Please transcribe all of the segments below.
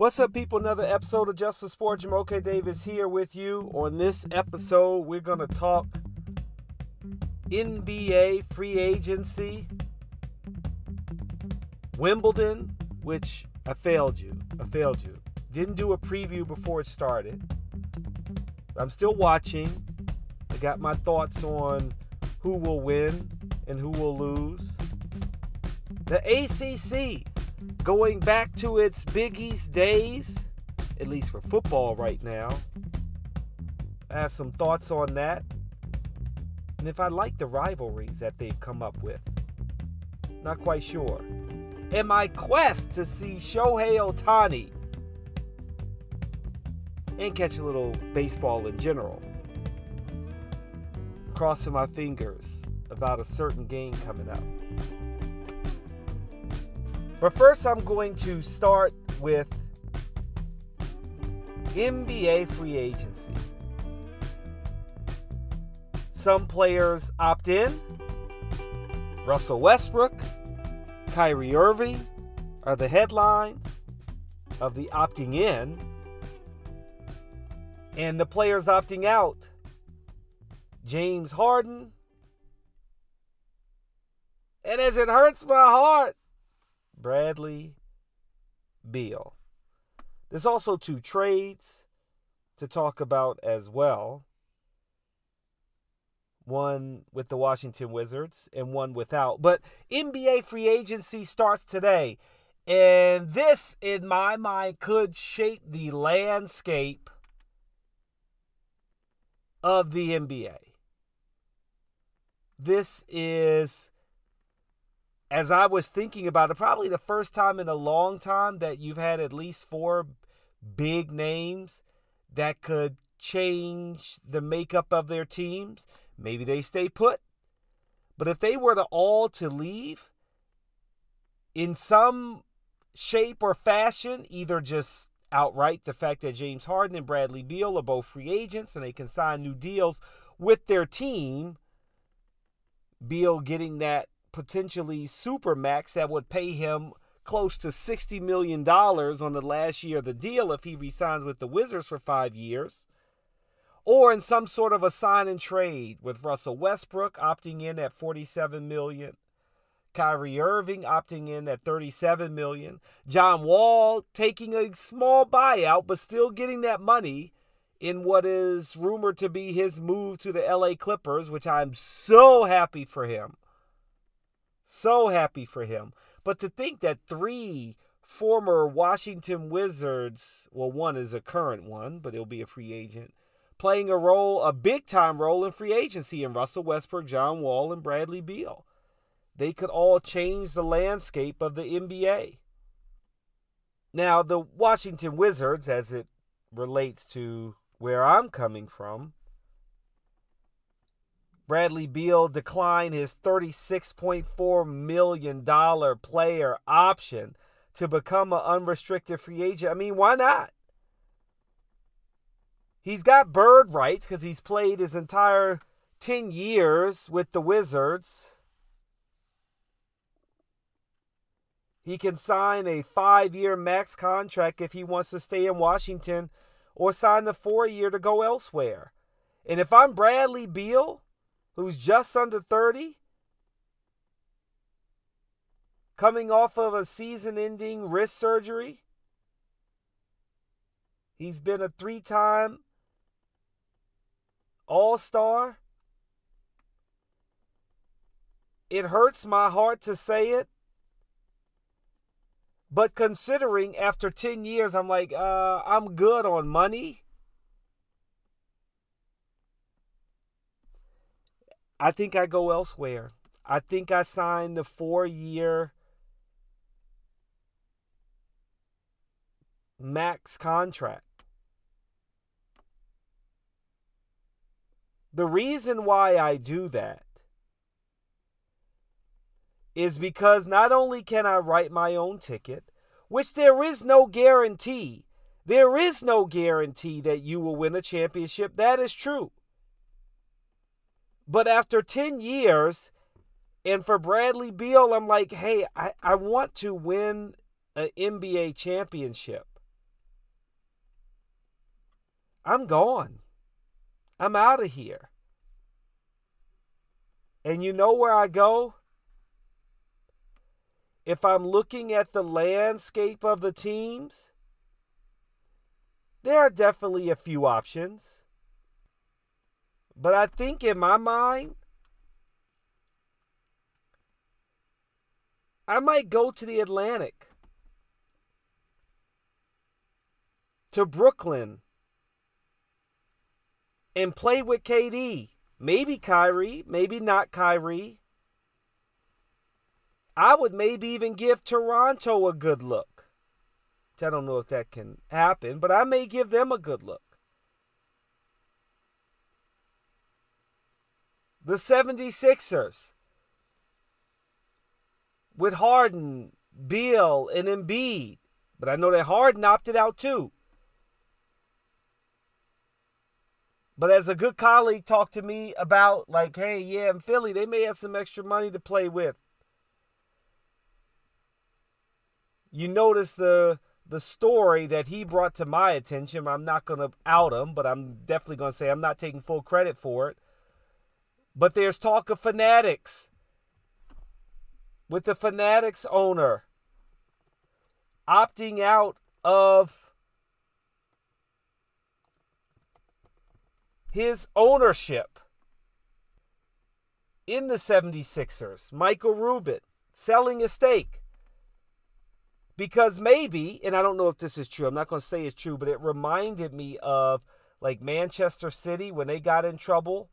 What's up, people? Another episode of Justice for Sport. Jamoke Davis here with you. On this episode, we're going to talk NBA free agency, Wimbledon, which I failed you. I failed you. Didn't do a preview before it started. I'm still watching. I got my thoughts on who will win and who will lose. The ACC going back to its Big East days, at least for football right now. I have some thoughts on that. And if I like the rivalries that they've come up with. Not quite sure. And my quest to see Shohei Ohtani and catch a little baseball in general. Crossing my fingers about a certain game coming up. But first, I'm going to start with NBA free agency. Some players opt in. Russell Westbrook, Kyrie Irving are the headlines of the opting in. And the players opting out James Harden. And as it hurts my heart, Bradley Beal. There's also two trades to talk about as well one with the Washington Wizards and one without. But NBA free agency starts today. And this, in my mind, could shape the landscape of the NBA. This is as I was thinking about it, probably the first time in a long time that you've had at least four big names that could change the makeup of their teams. Maybe they stay put. But if they were to all to leave in some shape or fashion, either just outright the fact that James Harden and Bradley Beal are both free agents and they can sign new deals with their team, Beal getting that potentially super max that would pay him close to $60 million on the last year of the deal if he resigns with the Wizards for five years. Or in some sort of a sign and trade with Russell Westbrook opting in at 47 million. Kyrie Irving opting in at 37 million, John Wall taking a small buyout but still getting that money in what is rumored to be his move to the LA Clippers, which I'm so happy for him. So happy for him. But to think that three former Washington Wizards, well, one is a current one, but he'll be a free agent, playing a role, a big time role in free agency in Russell Westbrook, John Wall, and Bradley Beal. They could all change the landscape of the NBA. Now, the Washington Wizards, as it relates to where I'm coming from, Bradley Beal declined his $36.4 million player option to become an unrestricted free agent. I mean, why not? He's got bird rights because he's played his entire 10 years with the Wizards. He can sign a five year max contract if he wants to stay in Washington or sign the four year to go elsewhere. And if I'm Bradley Beal, who's just under 30, coming off of a season ending wrist surgery. He's been a three time All Star. It hurts my heart to say it. But considering after 10 years, I'm like, uh, I'm good on money. I think I go elsewhere. I think I sign the four year max contract. The reason why I do that is because not only can I write my own ticket, which there is no guarantee. There is no guarantee that you will win a championship. That is true. But after 10 years, and for Bradley Beal, I'm like, hey, I, I want to win an NBA championship. I'm gone. I'm out of here. And you know where I go? If I'm looking at the landscape of the teams, there are definitely a few options. But I think in my mind, I might go to the Atlantic, to Brooklyn, and play with KD. Maybe Kyrie, maybe not Kyrie. I would maybe even give Toronto a good look. I don't know if that can happen, but I may give them a good look. The 76ers with Harden, Beal, and Embiid. But I know that Harden opted out too. But as a good colleague talked to me about, like, hey, yeah, in Philly, they may have some extra money to play with. You notice the the story that he brought to my attention. I'm not going to out him, but I'm definitely going to say I'm not taking full credit for it. But there's talk of fanatics with the fanatics owner opting out of his ownership in the 76ers, Michael Rubin, selling a stake. Because maybe, and I don't know if this is true, I'm not going to say it's true, but it reminded me of like Manchester City when they got in trouble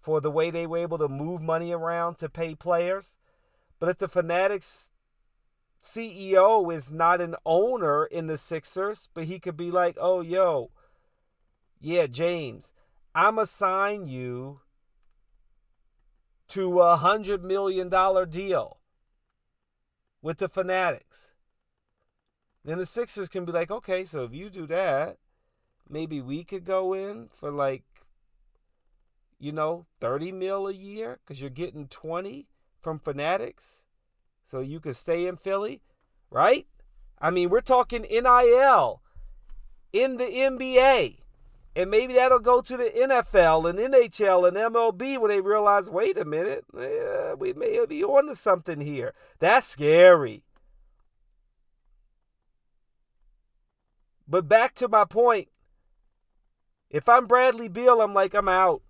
for the way they were able to move money around to pay players. But if the Fanatics CEO is not an owner in the Sixers, but he could be like, oh, yo, yeah, James, I'm assign you to a hundred million dollar deal with the Fanatics. Then the Sixers can be like, okay, so if you do that, maybe we could go in for like, you know, 30 mil a year because you're getting 20 from Fanatics. So you could stay in Philly, right? I mean, we're talking NIL in the NBA. And maybe that'll go to the NFL and NHL and MLB when they realize, wait a minute, yeah, we may be on to something here. That's scary. But back to my point. If I'm Bradley Beal, I'm like, I'm out.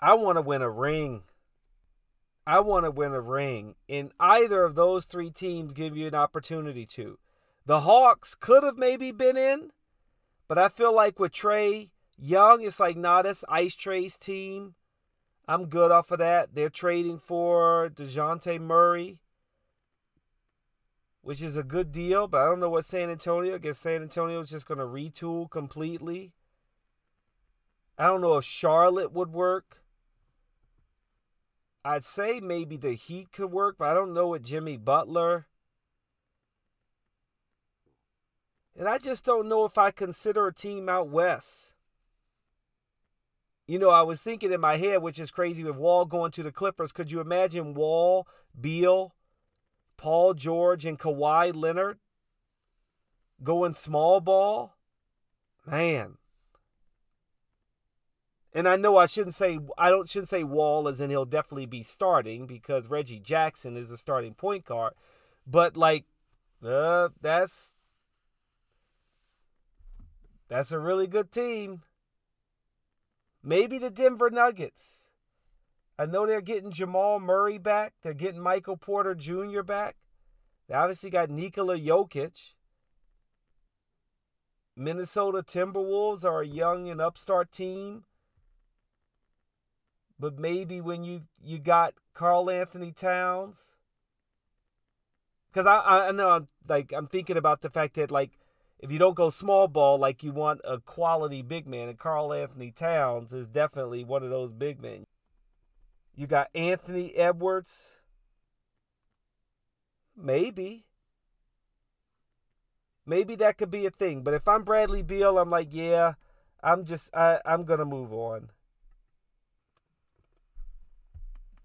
I want to win a ring. I want to win a ring. And either of those three teams give you an opportunity to. The Hawks could have maybe been in, but I feel like with Trae Young, it's like, nah, that's Ice Trae's team. I'm good off of that. They're trading for DeJounte Murray, which is a good deal, but I don't know what San Antonio, I guess San Antonio is just going to retool completely. I don't know if Charlotte would work. I'd say maybe the Heat could work, but I don't know what Jimmy Butler. And I just don't know if I consider a team out west. You know, I was thinking in my head, which is crazy, with Wall going to the Clippers. Could you imagine Wall, Beal, Paul George, and Kawhi Leonard going small ball? Man. And I know I shouldn't say I don't shouldn't say Wall as in he'll definitely be starting because Reggie Jackson is a starting point guard. But like uh, that's that's a really good team. Maybe the Denver Nuggets. I know they're getting Jamal Murray back. They're getting Michael Porter Jr. back. They obviously got Nikola Jokic. Minnesota Timberwolves are a young and upstart team. But maybe when you you got Karl-Anthony Towns. Because I I know I'm like I'm thinking about the fact that like if you don't go small ball like you want a quality big man, and Karl-Anthony Towns is definitely one of those big men. You got Anthony Edwards. Maybe. Maybe that could be a thing. But if I'm Bradley Beal, I'm like, yeah, I'm just I, I'm gonna move on.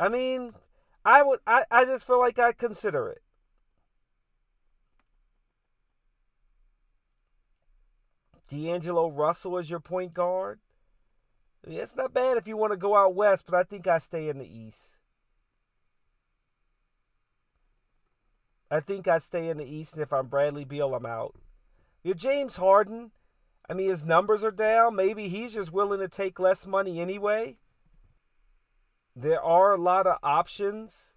I mean, I would I, I just feel like I consider it. D'Angelo Russell is your point guard. I mean, it's not bad if you want to go out west, but I think I stay in the east. I think I stay in the east, and if I'm Bradley Beal, I'm out. You're James Harden. I mean, his numbers are down. Maybe he's just willing to take less money anyway. There are a lot of options,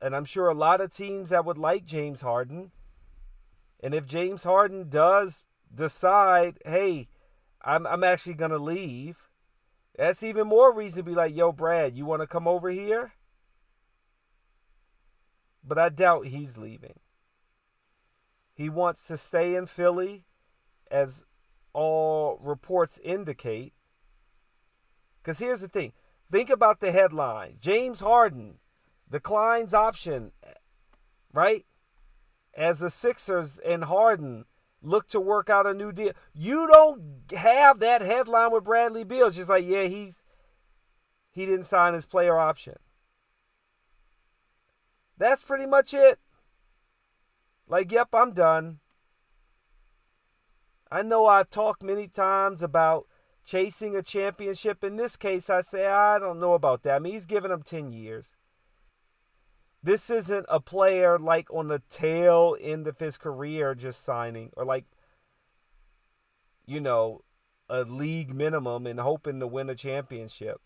and I'm sure a lot of teams that would like James Harden. And if James Harden does decide, hey, I'm, I'm actually going to leave, that's even more reason to be like, yo, Brad, you want to come over here? But I doubt he's leaving. He wants to stay in Philly, as all reports indicate. Because here's the thing think about the headline James Harden declines option, right? As the Sixers and Harden look to work out a new deal. You don't have that headline with Bradley Beal. It's just like, yeah, he's he didn't sign his player option. That's pretty much it. Like, yep, I'm done. I know I've talked many times about chasing a championship. In this case, I say, I don't know about that. I mean, he's given him 10 years. This isn't a player like on the tail end of his career just signing, or like, you know, a league minimum and hoping to win a championship.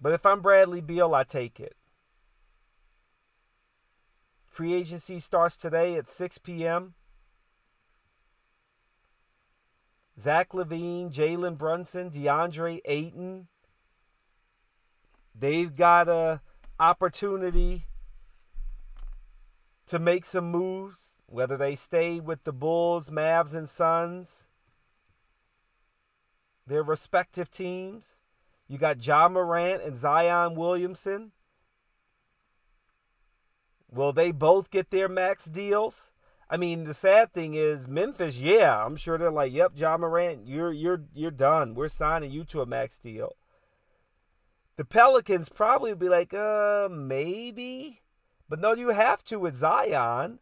But if I'm Bradley Beal, I take it. Free agency starts today at 6 p.m. Zach LaVine, Jalen Brunson, DeAndre Ayton. They've got a opportunity to make some moves, whether they stay with the Bulls, Mavs, and Suns, their respective teams. You got Ja Morant and Zion Williamson. Will they both get their max deals? I mean, the sad thing is Memphis, yeah, I'm sure they're like, "Yep, Ja Morant, you're you're you're done. We're signing you to a max deal." The Pelicans probably would be like, "Uh, maybe." But no, you have to with Zion.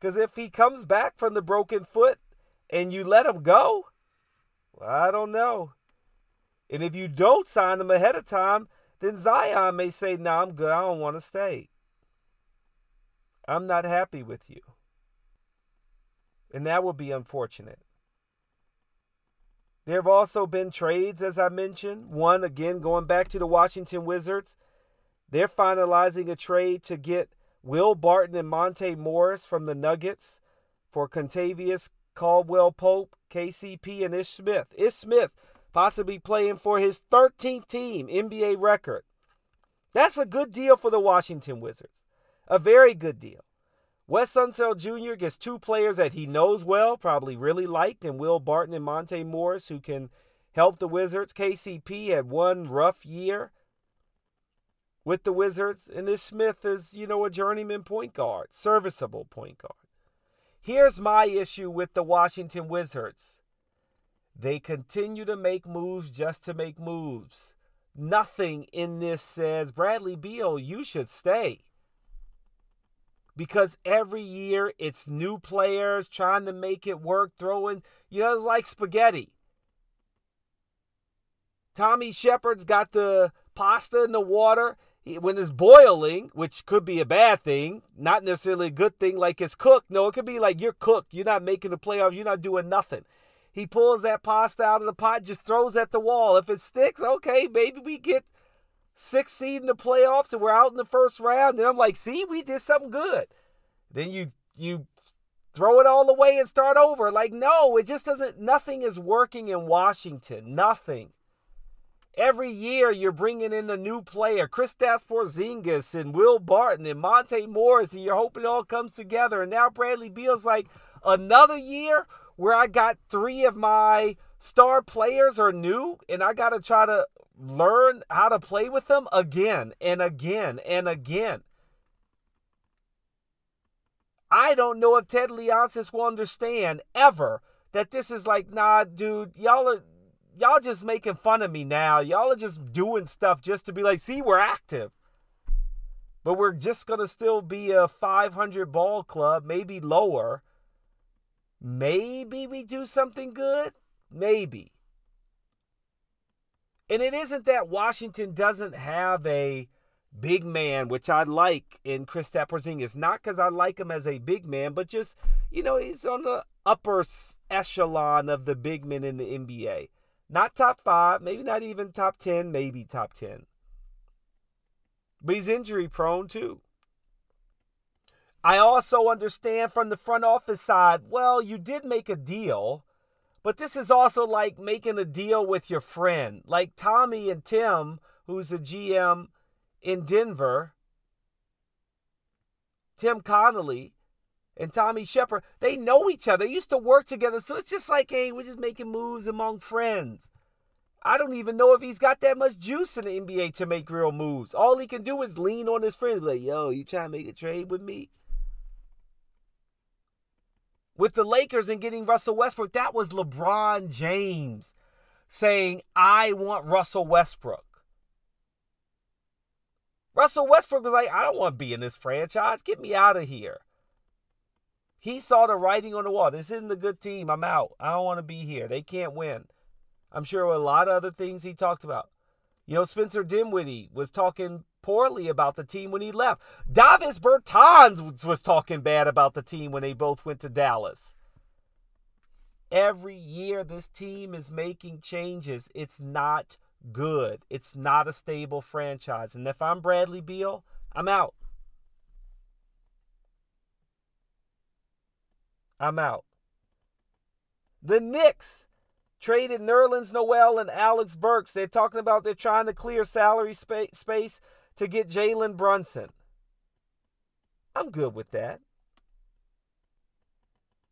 Cuz if he comes back from the broken foot and you let him go, I don't know. And if you don't sign him ahead of time, then Zion may say, "No, nah, I'm good. I don't want to stay." I'm not happy with you. And that would be unfortunate. There have also been trades, as I mentioned. One, again, going back to the Washington Wizards. They're finalizing a trade to get Will Barton and Monte Morris from the Nuggets for Kentavious Caldwell Pope, KCP, and Ish Smith. Ish Smith possibly playing for his 13th team, NBA record. That's a good deal for the Washington Wizards. A very good deal. Wes Unseld Jr. gets two players that he knows well, probably really liked, and Will Barton and Monte Morris, who can help the Wizards. KCP had one rough year with the Wizards, and Ish Smith is, you know, a journeyman point guard, serviceable point guard. Here's my issue with the Washington Wizards they continue to make moves just to make moves. Nothing in this says, Bradley Beal, you should stay because every year it's new players trying to make it work, throwing, you know, it's like spaghetti. Tommy Sheppard's got the pasta in the water when it's boiling, which could be a bad thing, not necessarily a good thing like it's cooked. No, it could be like you're cooked. You're not making the playoffs. You're not doing nothing. He pulls that pasta out of the pot, just throws at the wall. If it sticks, okay, maybe we get sixth seed in the playoffs and we're out in the first round. And I'm like, see, we did something good. Then you you throw it all away and start over. Like, no, it just doesn't nothing is working in Washington. Nothing. Every year you're bringing in a new player, Kristaps Porzingis and Will Barton and Monte Morris, and you're hoping it all comes together. And now Bradley Beal's like another year where I got three of my star players are new, and I got to try to learn how to play with them again and again and again. I don't know if Ted Leonsis will understand ever that this is like, nah, dude, y'all are y'all just making fun of me now. Y'all are just doing stuff just to be like, see, we're active. But we're just gonna still be a 500 ball club, maybe lower. Maybe we do something good. Maybe. And it isn't that Washington doesn't have a big man, which I like in Kristaps Porzingis. Is not because I like him as a big man, but just, you know, he's on the upper echelon of the big men in the NBA. Not top five, maybe not even top 10, maybe top 10. But he's injury prone too. I also understand from the front office side, well, you did make a deal, but this is also like making a deal with your friend. Like Tommy and Tim, who's the GM in Denver, Tim Connolly and Tommy Sheppard, they know each other. They used to work together. So it's just like, hey, we're just making moves among friends. I don't even know if he's got that much juice in the NBA to make real moves. All he can do is lean on his friends, like, yo, you trying to make a trade with me? With the Lakers and getting Russell Westbrook, that was LeBron James saying, I want Russell Westbrook. Russell Westbrook was like, I don't want to be in this franchise. Get me out of here. He saw the writing on the wall. This isn't a good team. I'm out. I don't want to be here. They can't win. I'm sure a lot of other things he talked about. You know, Spencer Dinwiddie was talking poorly about the team when he left. Davis Bertans was talking bad about the team when they both went to Dallas. Every year, this team is making changes. It's not good. It's not a stable franchise. And if I'm Bradley Beal, I'm out. I'm out. The Knicks traded Nerlens Noel and Alec Burks. They're talking about they're trying to clear salary spa- space to get Jalen Brunson. I'm good with that.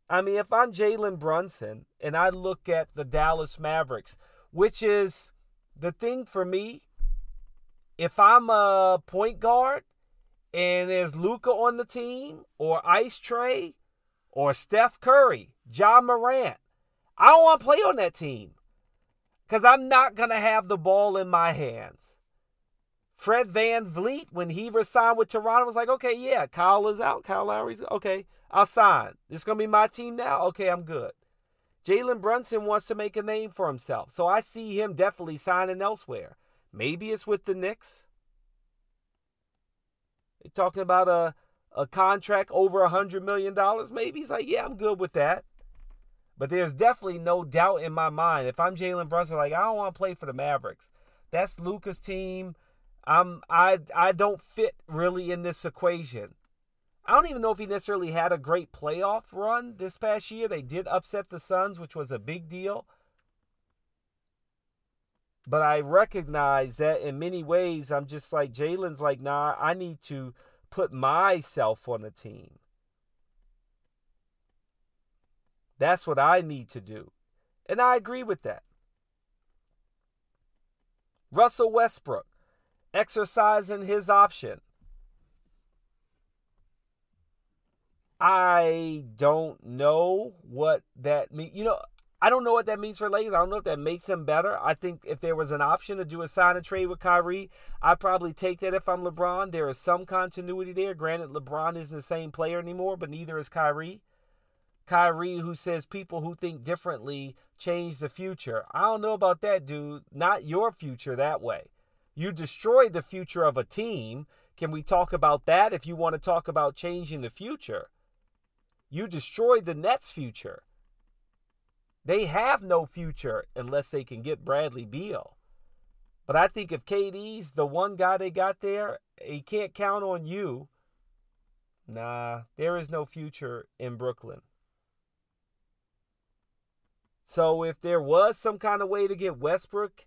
I mean, if I'm Jalen Brunson and I look at the Dallas Mavericks, which is the thing for me, if I'm a point guard and there's Luka on the team or Ice Trae or Steph Curry, Ja Morant, I don't want to play on that team because I'm not going to have the ball in my hands. Fred Van VanVleet, when he resigned with Toronto, was like, okay, yeah, Kyle is out. Kyle Lowry's okay. I'll sign. It's to be my team now. Okay, I'm good. Jalen Brunson wants to make a name for himself. So I see him definitely signing elsewhere. Maybe it's with the Knicks. They're talking about a, a contract over a $100 million. Maybe he's like, yeah, I'm good with that. But there's definitely no doubt in my mind. If I'm Jalen Brunson, like, I don't want to play for the Mavericks. That's Luka's team. I'm I I don't fit really in this equation. I don't even know if he necessarily had a great playoff run this past year. They did upset the Suns, which was a big deal. But I recognize that in many ways, I'm just like, Jalen's like, nah, I need to put myself on the team. That's what I need to do. And I agree with that. Russell Westbrook exercising his option. I don't know what that means. You know, I don't know what that means for Lakers. I don't know if that makes him better. I think if there was an option to do a sign and trade with Kyrie, I'd probably take that if I'm LeBron. There is some continuity there. Granted, LeBron isn't the same player anymore, but neither is Kyrie. Kyrie, who says people who think differently change the future. I don't know about that, dude. Not your future that way. You destroy the future of a team. Can we talk about that if you want to talk about changing the future? You destroy the Nets' future. They have no future unless they can get Bradley Beal. But I think if KD's the one guy they got there, he can't count on you. Nah, there is no future in Brooklyn. So if there was some kind of way to get Westbrook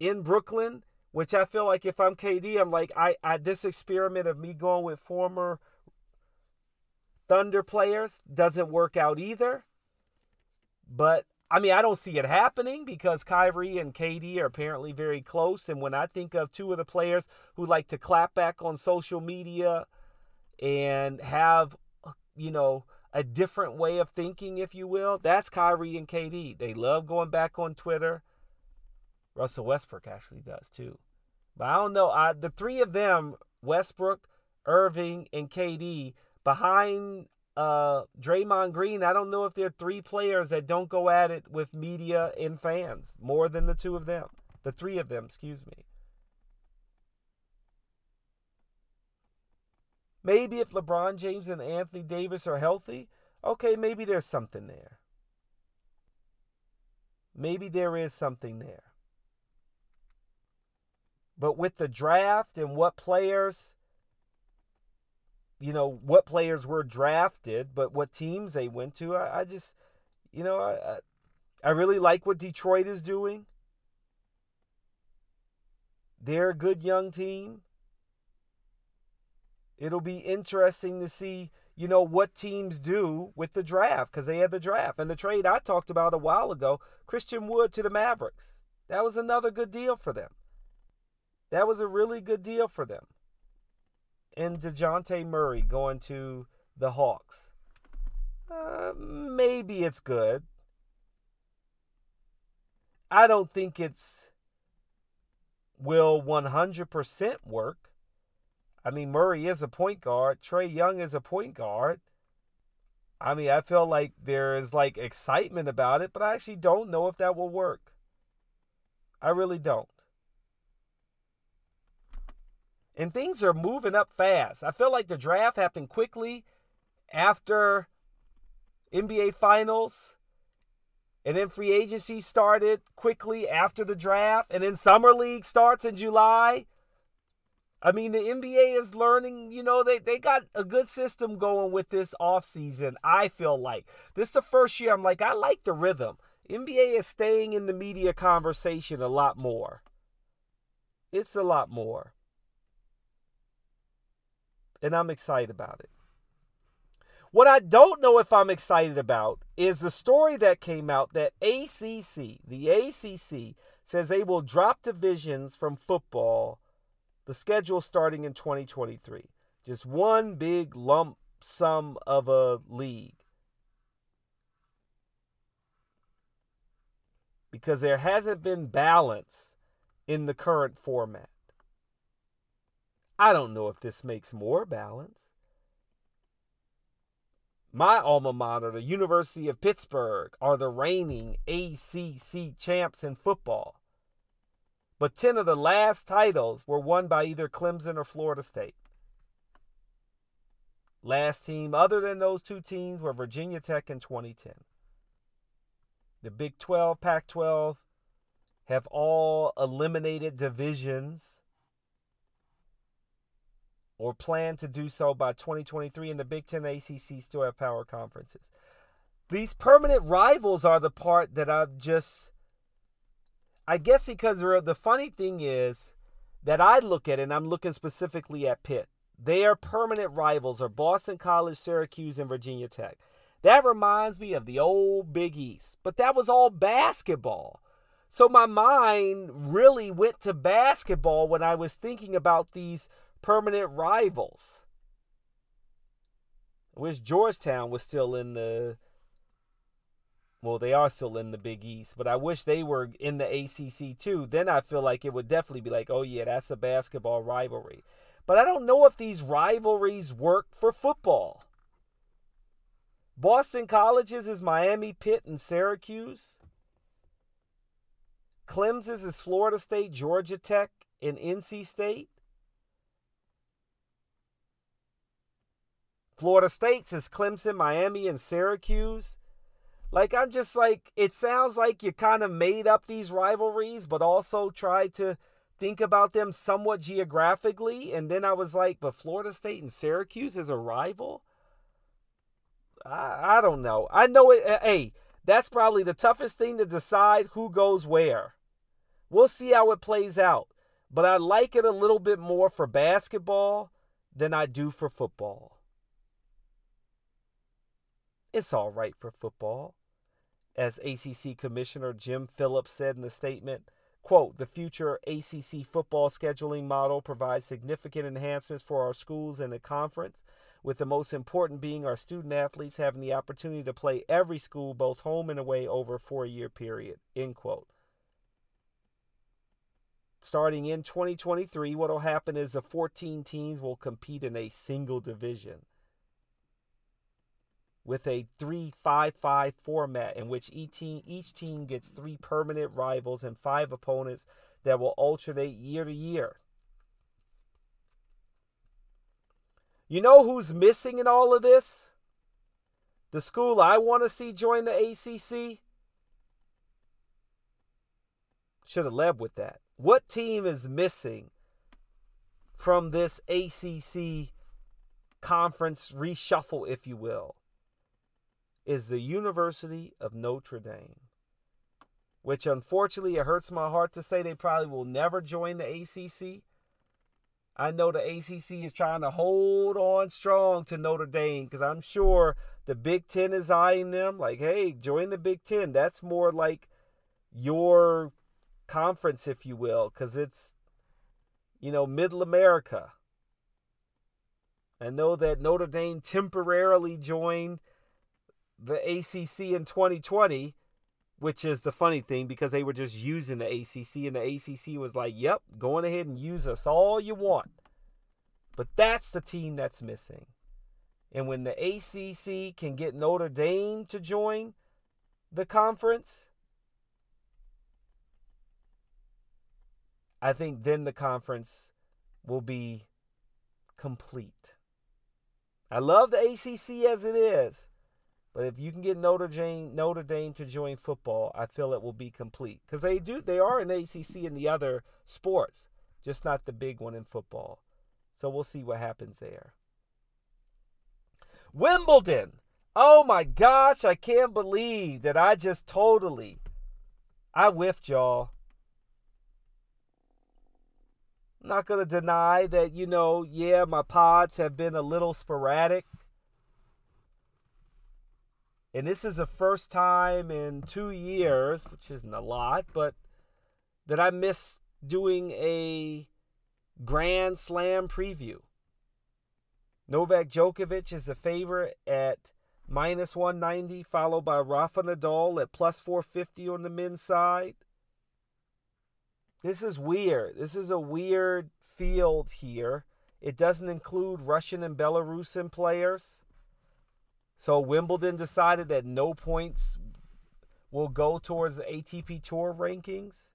in Brooklyn, which I feel like if I'm KD, I'm like I, I this experiment of me going with former Thunder players doesn't work out either. But I mean, I don't see it happening because Kyrie and KD are apparently very close. And when I think of two of the players who like to clap back on social media and have, you know, a different way of thinking, if you will, that's Kyrie and KD. They love going back on Twitter. Russell Westbrook actually does too. But I don't know. I, the three of them, Westbrook, Irving, and KD, behind uh, Draymond Green, I don't know if there are three players that don't go at it with media and fans more than the two of them, the three of them, excuse me. Maybe if LeBron James and Anthony Davis are healthy, okay, maybe there's something there. Maybe there is something there. But with the draft and what players, you know, what players were drafted, but what teams they went to, I, I just, you know, I, I really like what Detroit is doing. They're a good young team. It'll be interesting to see, you know, what teams do with the draft because they had the draft and the trade I talked about a while ago, Christian Wood to the Mavericks. That was another good deal for them. That was a really good deal for them. And DeJounte Murray going to the Hawks. Uh, maybe it's good. I don't think it's will 100% work. I mean, Murray is a point guard. Trae Young is a point guard. I mean, I feel like there is like excitement about it, but I actually don't know if that will work. I really don't. And things are moving up fast. I feel like the draft happened quickly after NBA Finals. And then free agency started quickly after the draft. And then Summer League starts in July. I mean, the NBA is learning, you know, they, they got a good system going with this offseason, I feel like. This is the first year I'm like, I like the rhythm. NBA is staying in the media conversation a lot more. It's a lot more. And I'm excited about it. What I don't know if I'm excited about is the story that came out that ACC, the ACC, says they will drop divisions from football the schedule starting in 2023. Just one big lump sum of a league. Because there hasn't been balance in the current format. I don't know if this makes more balance. My alma mater, the University of Pittsburgh, are the reigning ACC champs in football. But 10 of the last titles were won by either Clemson or Florida State. Last team other than those two teams were Virginia Tech in 2010. The Big 12, Pac 12 have all eliminated divisions or plan to do so by 2023, and the Big Ten ACC still have power conferences. These permanent rivals are the part that I just I guess because the funny thing is that I look at and I'm looking specifically at Pitt. Their permanent rivals are Boston College, Syracuse, and Virginia Tech. That reminds me of the old Big East, but that was all basketball. So my mind really went to basketball when I was thinking about these permanent rivals. I wish Georgetown was still in the well, they are still in the Big East, but I wish they were in the ACC too. Then I feel like it would definitely be like, oh, yeah, that's a basketball rivalry. But I don't know if these rivalries work for football. Boston College's is Miami, Pitt, and Syracuse. Clemson's is Florida State, Georgia Tech, and NC State. Florida State's is Clemson, Miami, and Syracuse. Like I'm just like it sounds like you kind of made up these rivalries, but also tried to think about them somewhat geographically. And then I was like, but Florida State and Syracuse is a rival. I, I don't know. I know it. Uh, hey, that's probably the toughest thing to decide who goes where. We'll see how it plays out. But I like it a little bit more for basketball than I do for football. It's all right for football as ACC Commissioner Jim Phillips said in the statement. Quote, the future ACC football scheduling model provides significant enhancements for our schools and the conference, with the most important being our student athletes having the opportunity to play every school, both home and away, over a four year period. End quote. Starting in 2023, what will happen is the 14 teams will compete in a single division. With a 3-5-5 format in which each team, each team gets three permanent rivals and five opponents that will alternate year to year. You know who's missing in all of this? The school I want to see join the ACC should have led with that. What team is missing from this ACC conference reshuffle, if you will? Is the University of Notre Dame. Which unfortunately, it hurts my heart to say they probably will never join the ACC. I know the ACC is trying to hold on strong to Notre Dame because I'm sure the Big Ten is eyeing them like, hey, join the Big Ten. That's more like your conference, if you will, because it's, you know, middle America. I know that Notre Dame temporarily joined the ACC in 2020, which is the funny thing because they were just using the ACC, and the ACC was like, yep, going ahead and use us all you want. But that's the team that's missing. And when the ACC can get Notre Dame to join the conference, I think then the conference will be complete. I love the ACC as it is, but if you can get Notre Dame Notre Dame to join football, I feel it will be complete because they do they are an ACC in the other sports, just not the big one in football. So we'll see what happens there. Wimbledon. Oh my gosh, I can't believe that I just totally I whiffed y'all. I'm not going to deny that, you know, yeah, my pods have been a little sporadic. And this is the first time in two years, which isn't a lot, but that I miss doing a Grand Slam preview. Novak Djokovic is a favorite at minus 190, followed by Rafa Nadal at plus 450 on the men's side. This is weird. This is a weird field here. It doesn't include Russian and Belarusian players. So Wimbledon decided that no points will go towards the ATP Tour rankings.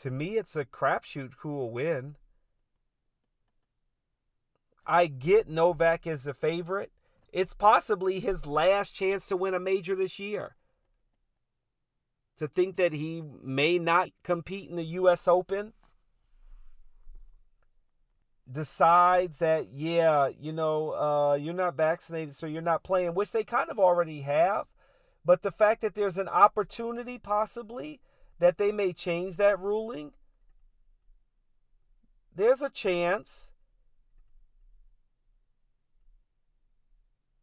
To me, it's a crapshoot who will win. I get Novak as a favorite. It's possibly his last chance to win a major this year to think that he may not compete in the U.S. Open decides that yeah you know uh, you're not vaccinated so you're not playing which they kind of already have but the fact that there's an opportunity possibly that they may change that ruling there's a chance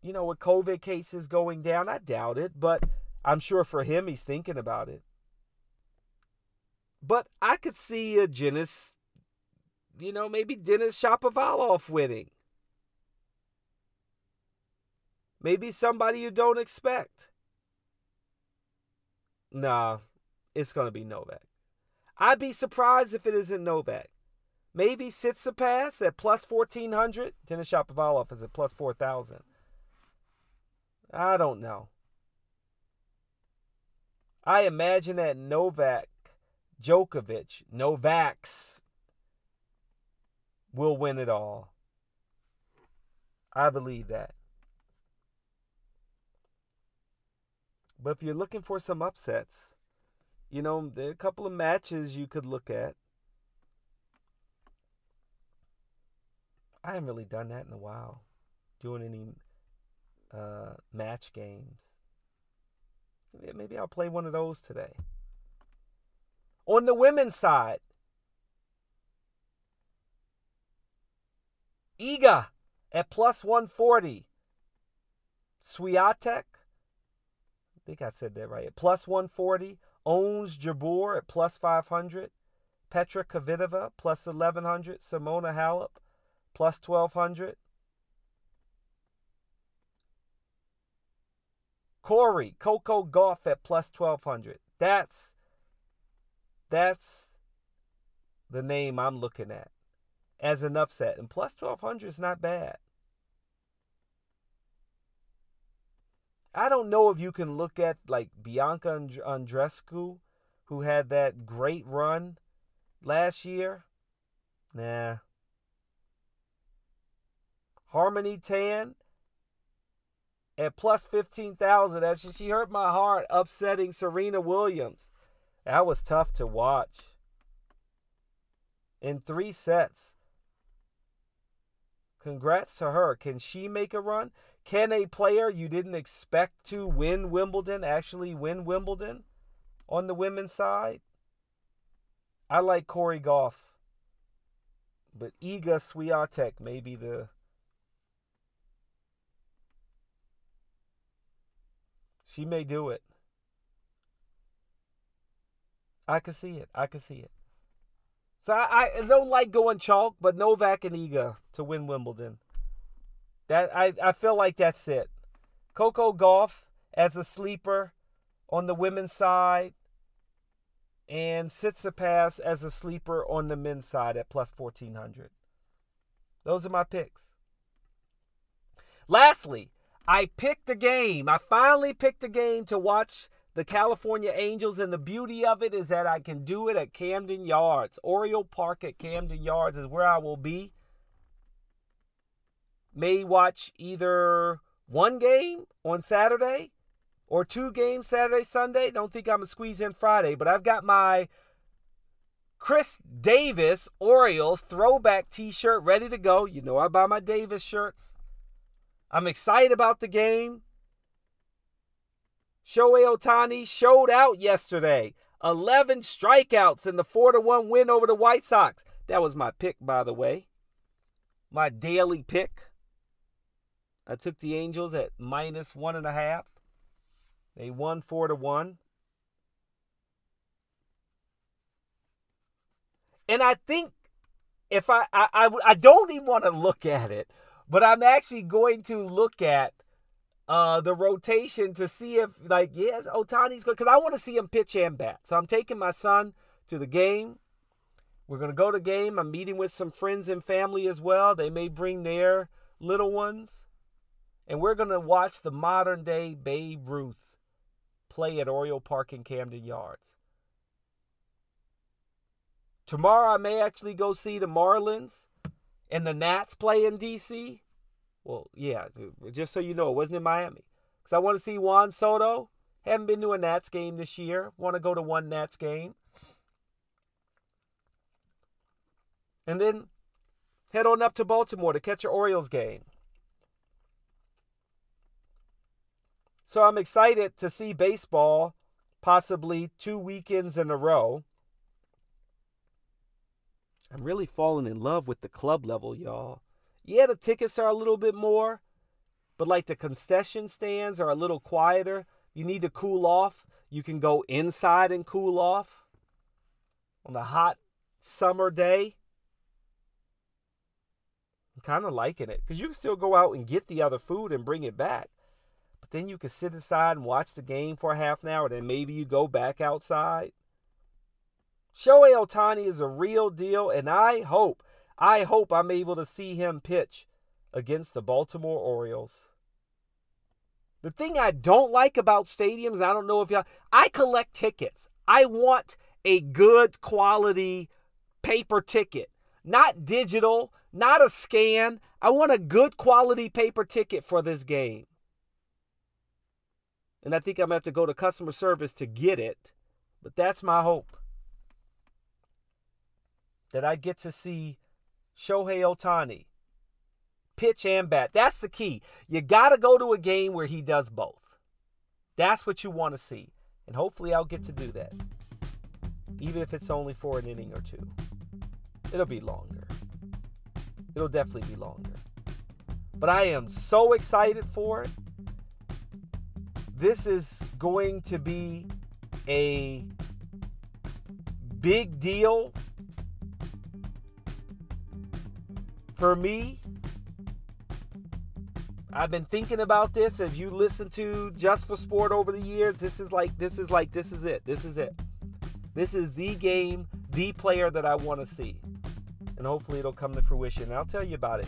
you know with covid cases going down i doubt it but I'm sure for him, he's thinking about it. But I could see a Denis, you know, maybe Denis Shapovalov winning. Maybe somebody you don't expect. Nah, it's going to be Novak. I'd be surprised if it isn't Novak. Maybe Tsitsipas at plus 1400. Denis Shapovalov is at plus 4000. I don't know. I imagine that Novak Djokovic, Novaks, will win it all. I believe that. But if you're looking for some upsets, you know, there are a couple of matches you could look at. I haven't really done that in a while, doing any uh, match games. Maybe I'll play one of those today. On the women's side, Iga at plus 140. Swiatek, I think I said that right, at plus 140. Ons Jabeur at plus 500. Petra Kvitova plus 1100. Simona Halep plus 1200. Corey, Coco Gauff at plus 1200. That's that's the name I'm looking at. As an upset. And plus 1200 is not bad. I don't know if you can look at like Bianca Andreescu, who had that great run last year. Nah. Harmony Tan at plus 15,000. Actually, she hurt my heart upsetting Serena Williams. That was tough to watch. In three sets. Congrats to her. Can she make a run? Can a player you didn't expect to win Wimbledon actually win Wimbledon on the women's side? I like Cori Gauff. But Iga Swiatek may be the She may do it. I can see it. I can see it. So I, I don't like going chalk, but Novak and Iga to win Wimbledon. That I, I feel like that's it. Coco Gauff as a sleeper on the women's side, and Tsitsipas as a sleeper on the men's side at plus 1400. Those are my picks. Lastly, I picked a game. I finally picked a game to watch the California Angels, and the beauty of it is that I can do it at Camden Yards. Oriole Park at Camden Yards is where I will be. May watch either one game on Saturday or two games Saturday, Sunday. Don't think I'm going to squeeze in Friday, but I've got my Chris Davis Orioles throwback t shirt ready to go. You know, I buy my Davis shirts. I'm excited about the game. Shohei Ohtani showed out yesterday. 11 strikeouts in the 4 to 1 win over the White Sox. That was my pick, by the way. My daily pick. I took the Angels at minus one and a half. They won 4 to 1. And I think if I, I, I, I don't even want to look at it, but I'm actually going to look at uh, the rotation to see if, like, yes, Ohtani's good because I want to see him pitch and bat. So I'm taking my son to the game. We're going to go to game. I'm meeting with some friends and family as well. They may bring their little ones. And we're going to watch the modern day Babe Ruth play at Oriole Park in Camden Yards. Tomorrow I may actually go see the Marlins and the Nats play in DC. Well, yeah, just so you know, it wasn't in Miami. Because I want to see Juan Soto. Haven't been to a Nats game this year. Want to go to one Nats game. And then head on up to Baltimore to catch your Orioles game. So I'm excited to see baseball possibly two weekends in a row. I'm really falling in love with the club level, y'all. Yeah, the tickets are a little bit more, but like the concession stands are a little quieter. You need to cool off. You can go inside and cool off on a hot summer day. I'm kind of liking it because you can still go out and get the other food and bring it back. But then you can sit inside and watch the game for a half an hour. Then maybe you go back outside. Shohei Ohtani is a real deal, and I hope, I hope I'm able to see him pitch against the Baltimore Orioles. The thing I don't like about stadiums, I don't know if y'all, I collect tickets. I want a good quality paper ticket, not digital, not a scan. I want a good quality paper ticket for this game. And I think I'm going to have to go to customer service to get it, but that's my hope that I get to see Shohei Ohtani pitch and bat. That's the key. You got to go to a game where he does both. That's what you want to see. And hopefully I'll get to do that. Even if it's only for an inning or two. It'll be longer. It'll definitely be longer. But I am so excited for it. This is going to be a big deal for me, I've been thinking about this. If you listen to Just for Sport over the years, this is like this is like this is it. This is it. This is the game, the player that I want to see. And hopefully it'll come to fruition. I'll tell you about it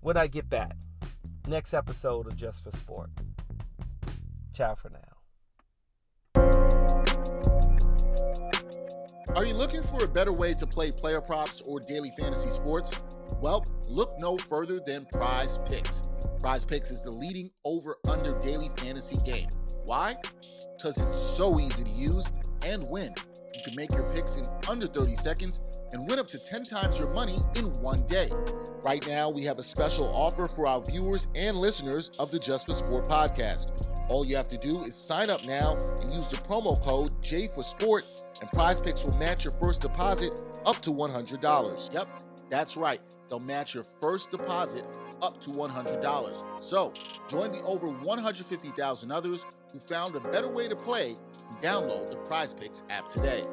when I get back. Next episode of Just for Sport. Ciao for now. Are you looking for a better way to play player props or daily fantasy sports? Well, look no further than Prize Picks. Prize Picks is the leading over under daily fantasy game. Why? Because it's so easy to use and win. You can make your picks in under 30 seconds and win up to 10 times your money in one day. Right now, we have a special offer for our viewers and listeners of the Just for Sport podcast. All you have to do is sign up now and use the promo code J for Sport, and Prize Picks will match your first deposit up to $100. Yep, that's right. They'll match your first deposit up to $100. So join the over 150,000 others who found a better way to play and download the Prize Picks app today.